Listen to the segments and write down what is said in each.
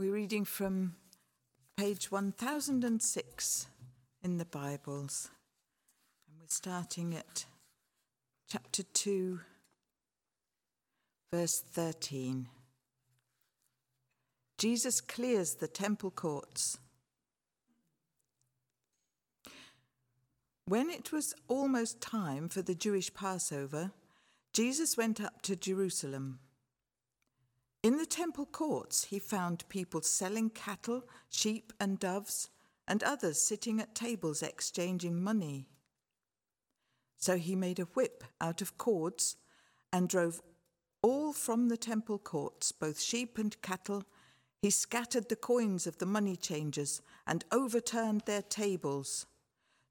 We're reading from page 1006 in the Bibles. And we're starting at chapter 2, verse 13. Jesus clears the temple courts. When it was almost time for the Jewish Passover, Jesus went up to Jerusalem. In the temple courts, he found people selling cattle, sheep, and doves, and others sitting at tables exchanging money. So he made a whip out of cords and drove all from the temple courts, both sheep and cattle. He scattered the coins of the money changers and overturned their tables.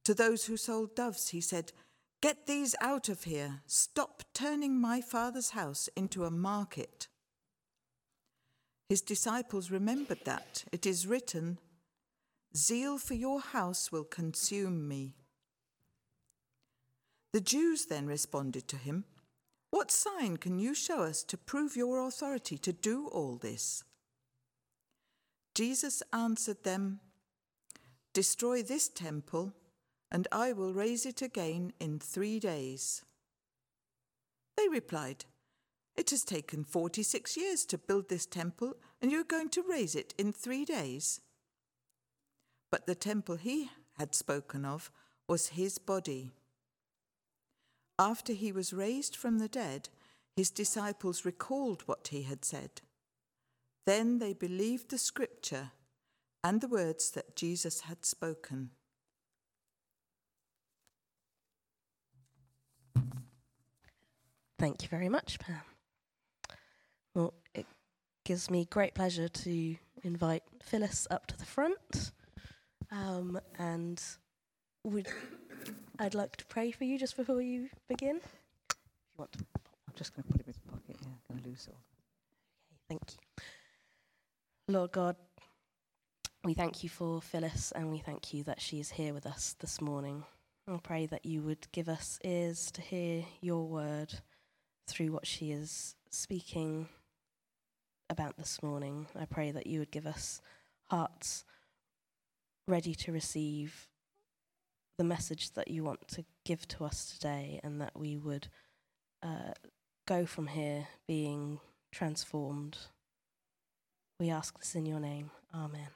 To those who sold doves, he said, Get these out of here. Stop turning my father's house into a market. His disciples remembered that. It is written, Zeal for your house will consume me. The Jews then responded to him, What sign can you show us to prove your authority to do all this? Jesus answered them, Destroy this temple, and I will raise it again in three days. They replied, it has taken 46 years to build this temple, and you're going to raise it in three days. But the temple he had spoken of was his body. After he was raised from the dead, his disciples recalled what he had said. Then they believed the scripture and the words that Jesus had spoken. Thank you very much, Pam. Well, it gives me great pleasure to invite Phyllis up to the front. Um, and would, I'd like to pray for you just before you begin. If you want to. I'm just going to put it in my pocket. Yeah, I'm going to lose it all. Okay, thank you. Lord God, we thank you for Phyllis and we thank you that she is here with us this morning. I pray that you would give us ears to hear your word through what she is speaking about this morning. I pray that you would give us hearts ready to receive the message that you want to give to us today, and that we would uh, go from here being transformed. We ask this in your name. Amen.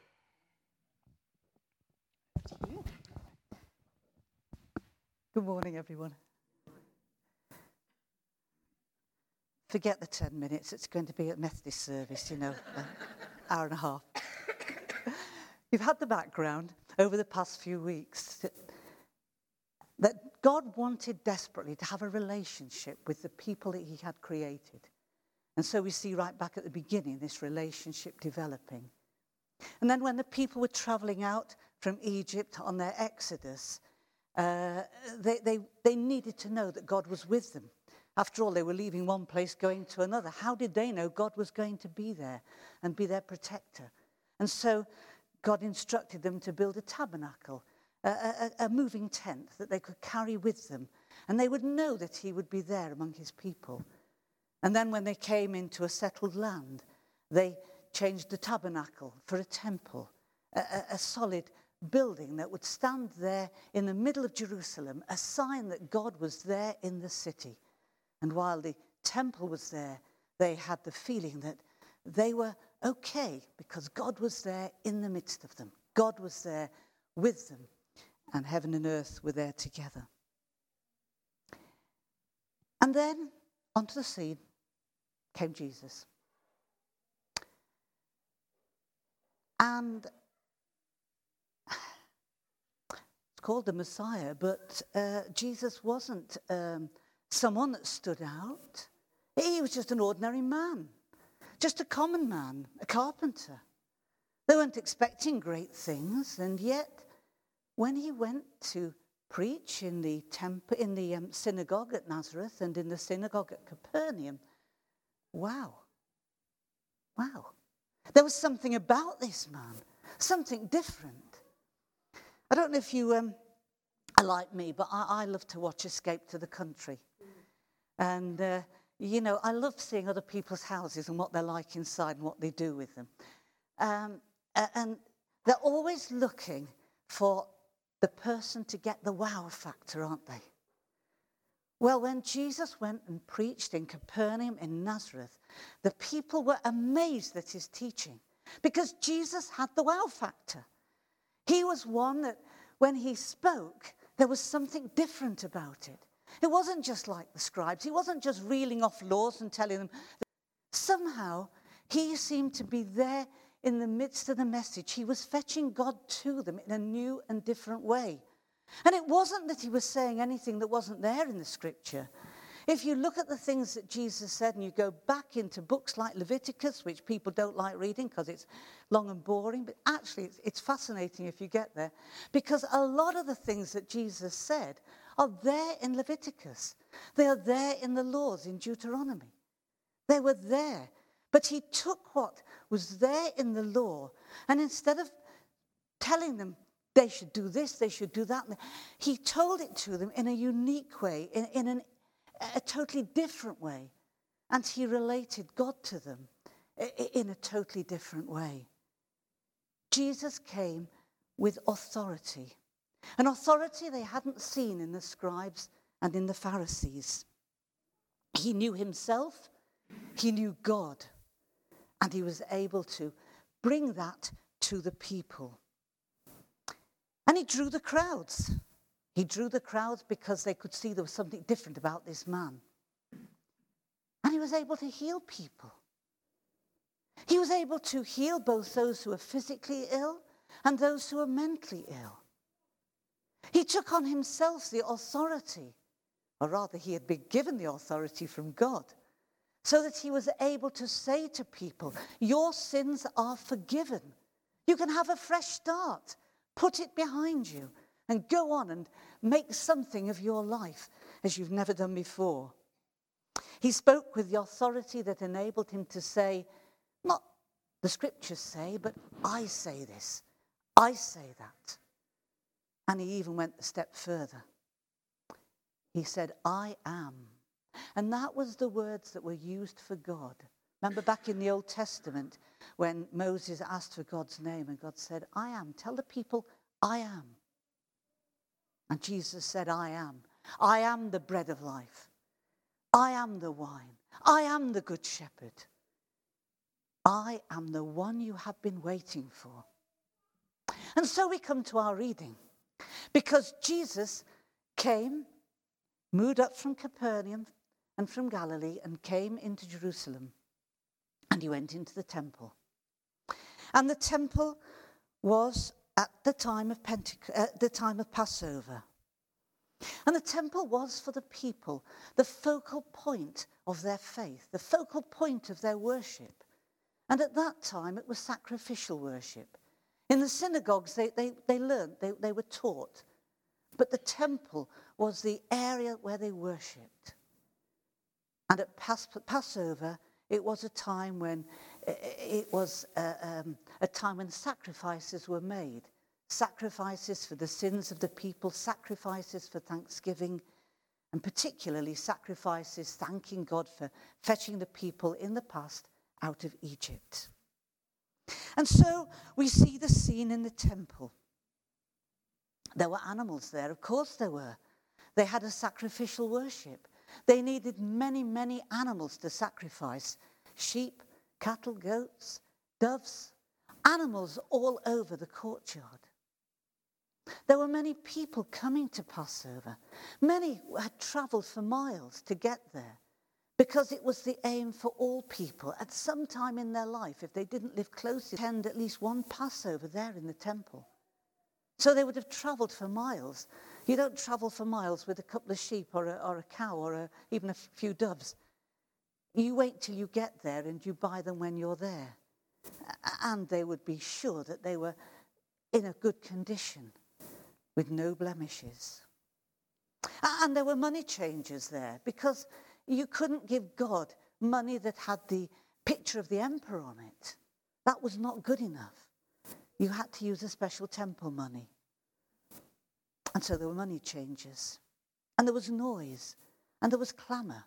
Good morning, everyone. Forget the 10 minutes, it's going to be a Methodist service, you know, an hour and a half. You've had the background over the past few weeks that God wanted desperately to have a relationship with the people that He had created. And so we see right back at the beginning this relationship developing. And then when the people were traveling out from Egypt on their exodus, uh, they, they, they needed to know that God was with them. After all, they were leaving one place, going to another. How did they know God was going to be there and be their protector? And so God instructed them to build a tabernacle, a, a, a, moving tent that they could carry with them. And they would know that He would be there among His people. And then when they came into a settled land, they changed the tabernacle for a temple, a, a solid building that would stand there in the middle of Jerusalem, a sign that God was there in the city. And while the temple was there, they had the feeling that they were okay because God was there in the midst of them. God was there with them, and heaven and earth were there together. And then onto the scene came Jesus. And it's called the Messiah, but uh, Jesus wasn't um, someone that stood out. He was just an ordinary man, just a common man, a carpenter. They weren't expecting great things, and yet, when he went to preach in the in the um, synagogue at Nazareth and in the synagogue at Capernaum, wow, wow, there was something about this man, something different. I don't know if you um, are like me, but I, I love to watch Escape to the Country. And, uh, you know, I love seeing other people's houses and what they're like inside and what they do with them. um, and they're always looking for the person to get the wow factor, aren't they? Well, when Jesus went and preached in Capernaum in Nazareth, the people were amazed at his teaching because Jesus had the wow factor. He was one that when he spoke, there was something different about it. It wasn't just like the scribes, he wasn't just reeling off laws and telling them. Somehow, he seemed to be there in the midst of the message. He was fetching God to them in a new and different way. And it wasn't that he was saying anything that wasn't there in the scripture. If you look at the things that Jesus said and you go back into books like Leviticus, which people don't like reading because it's long and boring, but actually it's, it's, fascinating if you get there because a lot of the things that Jesus said are there in Leviticus. They are there in the laws in Deuteronomy. They were there. But he took what was there in the law and instead of telling them they should do this, they should do that, he told it to them in a unique way, in, in an, a totally different way. And he related God to them in a totally different way. Jesus came with authority, an authority they hadn't seen in the scribes and in the Pharisees. He knew himself, he knew God, and he was able to bring that to the people. And he drew the crowds. He drew the crowds because they could see there was something different about this man. And he was able to heal people. He was able to heal both those who are physically ill and those who are mentally ill. He took on himself the authority, or rather, he had been given the authority from God so that he was able to say to people, Your sins are forgiven. You can have a fresh start. Put it behind you and go on and make something of your life as you've never done before. He spoke with the authority that enabled him to say, Not the scriptures say, but I say this. I say that. And he even went a step further. He said, I am and that was the words that were used for God. Remember back in the Old Testament when Moses asked for God's name and God said, I am. Tell the people, I am. And Jesus said, I am. I am the bread of life. I am the wine. I am the good shepherd. I am the one you have been waiting for. And so we come to our reading because Jesus came, moved up from Capernaum and from Galilee and came into Jerusalem. And he went into the temple. And the temple was at the time of at uh, the time of Passover. And the temple was for the people the focal point of their faith, the focal point of their worship. And at that time, it was sacrificial worship. In the synagogues, they, they, they learned, they, they were taught. But the temple was the area where they worshipped. And at Passover, it was a time when it was a, um, a time when sacrifices were made sacrifices for the sins of the people, sacrifices for thanksgiving, and particularly sacrifices thanking God for fetching the people in the past out of Egypt. And so we see the scene in the temple. There were animals there, of course there were. They had a sacrificial worship. They needed many, many animals to sacrifice sheep, cattle, goats, doves, animals all over the courtyard. There were many people coming to Passover. Many had travelled for miles to get there because it was the aim for all people at some time in their life, if they didn't live close, to attend at least one Passover there in the temple. So they would have travelled for miles you don't travel for miles with a couple of sheep or a, or a cow or a, even a few doves. You wait till you get there and you buy them when you're there. And they would be sure that they were in a good condition with no blemishes. And there were money changers there because you couldn't give God money that had the picture of the emperor on it. That was not good enough. You had to use a special temple money. And so there were money changes. And there was noise. And there was clamour.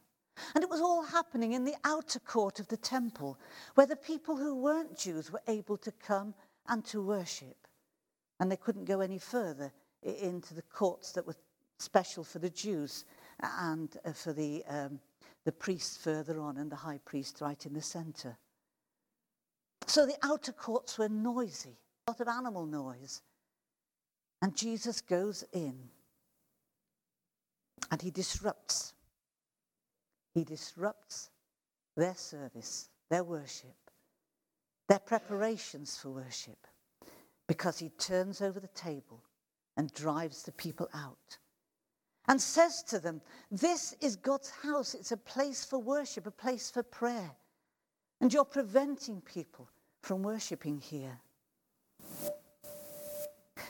And it was all happening in the outer court of the temple, where the people who weren't Jews were able to come and to worship. And they couldn't go any further into the courts that were special for the Jews and uh, for the, um, the priests further on and the high priest right in the centre. So the outer courts were noisy, a lot of animal noise. And Jesus goes in and he disrupts. He disrupts their service, their worship, their preparations for worship, because he turns over the table and drives the people out and says to them, This is God's house. It's a place for worship, a place for prayer. And you're preventing people from worshipping here.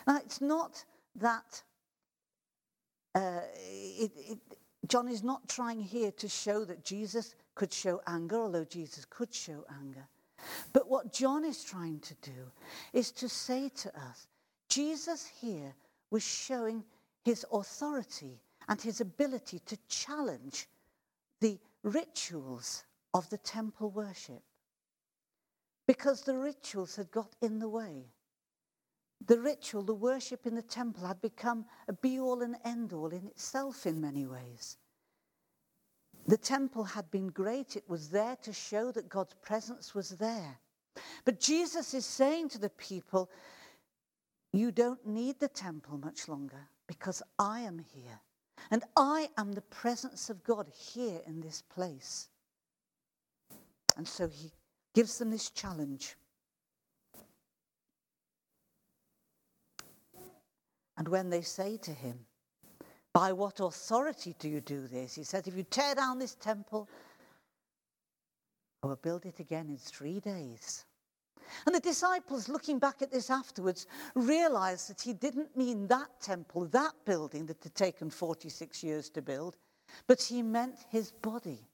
Now, it's not that uh, it, it, John is not trying here to show that Jesus could show anger, although Jesus could show anger. But what John is trying to do is to say to us Jesus here was showing his authority and his ability to challenge the rituals of the temple worship because the rituals had got in the way. The ritual, the worship in the temple, had become a be all and end all in itself in many ways. The temple had been great, it was there to show that God's presence was there. But Jesus is saying to the people, You don't need the temple much longer because I am here. And I am the presence of God here in this place. And so he gives them this challenge. And when they say to him, By what authority do you do this? He said, If you tear down this temple, I will build it again in three days. And the disciples, looking back at this afterwards, realized that he didn't mean that temple, that building that had taken 46 years to build, but he meant his body.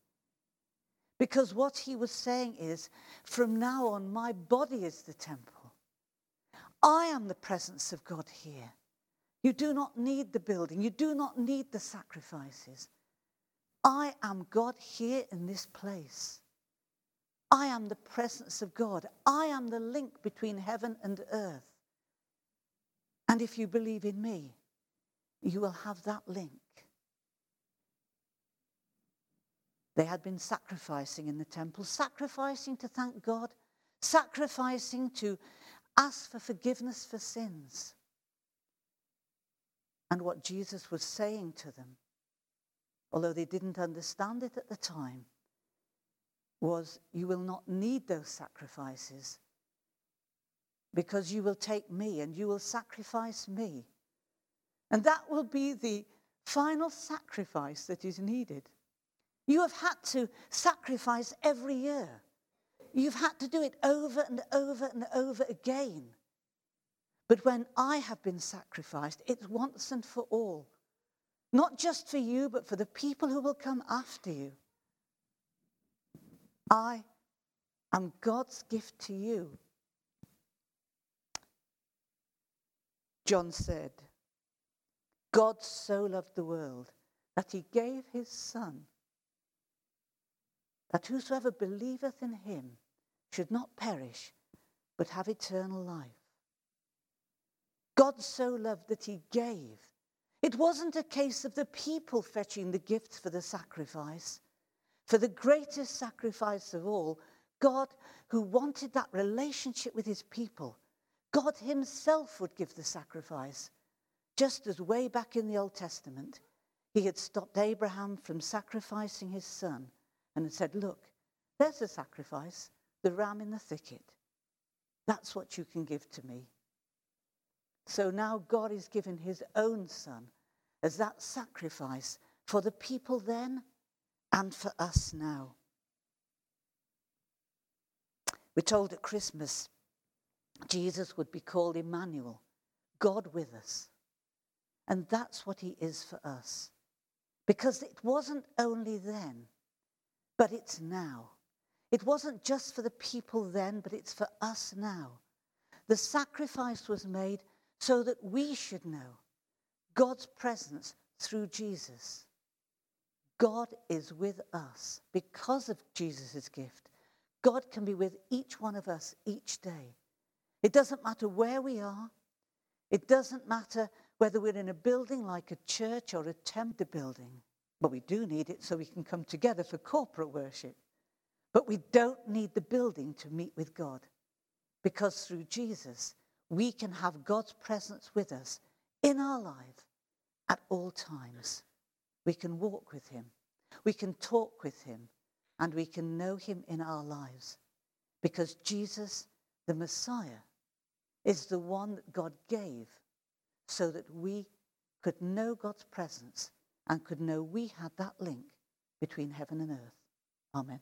Because what he was saying is, from now on, my body is the temple. I am the presence of God here. You do not need the building, you do not need the sacrifices. I am God here in this place. I am the presence of God. I am the link between heaven and earth. And if you believe in me, you will have that link. They had been sacrificing in the temple, sacrificing to thank God, sacrificing to ask for forgiveness for sins. And what Jesus was saying to them, although they didn't understand it at the time, was you will not need those sacrifices because you will take me and you will sacrifice me. And that will be the final sacrifice that is needed. You have had to sacrifice every year. You've had to do it over and over and over again. But when I have been sacrificed, it's once and for all. Not just for you, but for the people who will come after you. I am God's gift to you. John said, God so loved the world that he gave his Son, that whosoever believeth in him should not perish, but have eternal life. God so loved that he gave. It wasn't a case of the people fetching the gifts for the sacrifice. For the greatest sacrifice of all, God, who wanted that relationship with his people, God himself would give the sacrifice. Just as way back in the Old Testament, he had stopped Abraham from sacrificing his son and had said, Look, there's a sacrifice, the ram in the thicket. That's what you can give to me. So now God is giving his own son as that sacrifice for the people then and for us now. We're told at Christmas Jesus would be called Emmanuel, God with us. And that's what he is for us. Because it wasn't only then, but it's now. It wasn't just for the people then, but it's for us now. The sacrifice was made so that we should know God's presence through Jesus. God is with us because of Jesus' gift. God can be with each one of us each day. It doesn't matter where we are, it doesn't matter whether we're in a building like a church or a temple building, but we do need it so we can come together for corporate worship. But we don't need the building to meet with God because through Jesus, we can have God's presence with us in our life at all times. We can walk with Him, we can talk with Him, and we can know Him in our lives because Jesus, the Messiah, is the one that God gave so that we could know God's presence and could know we had that link between heaven and earth. Amen.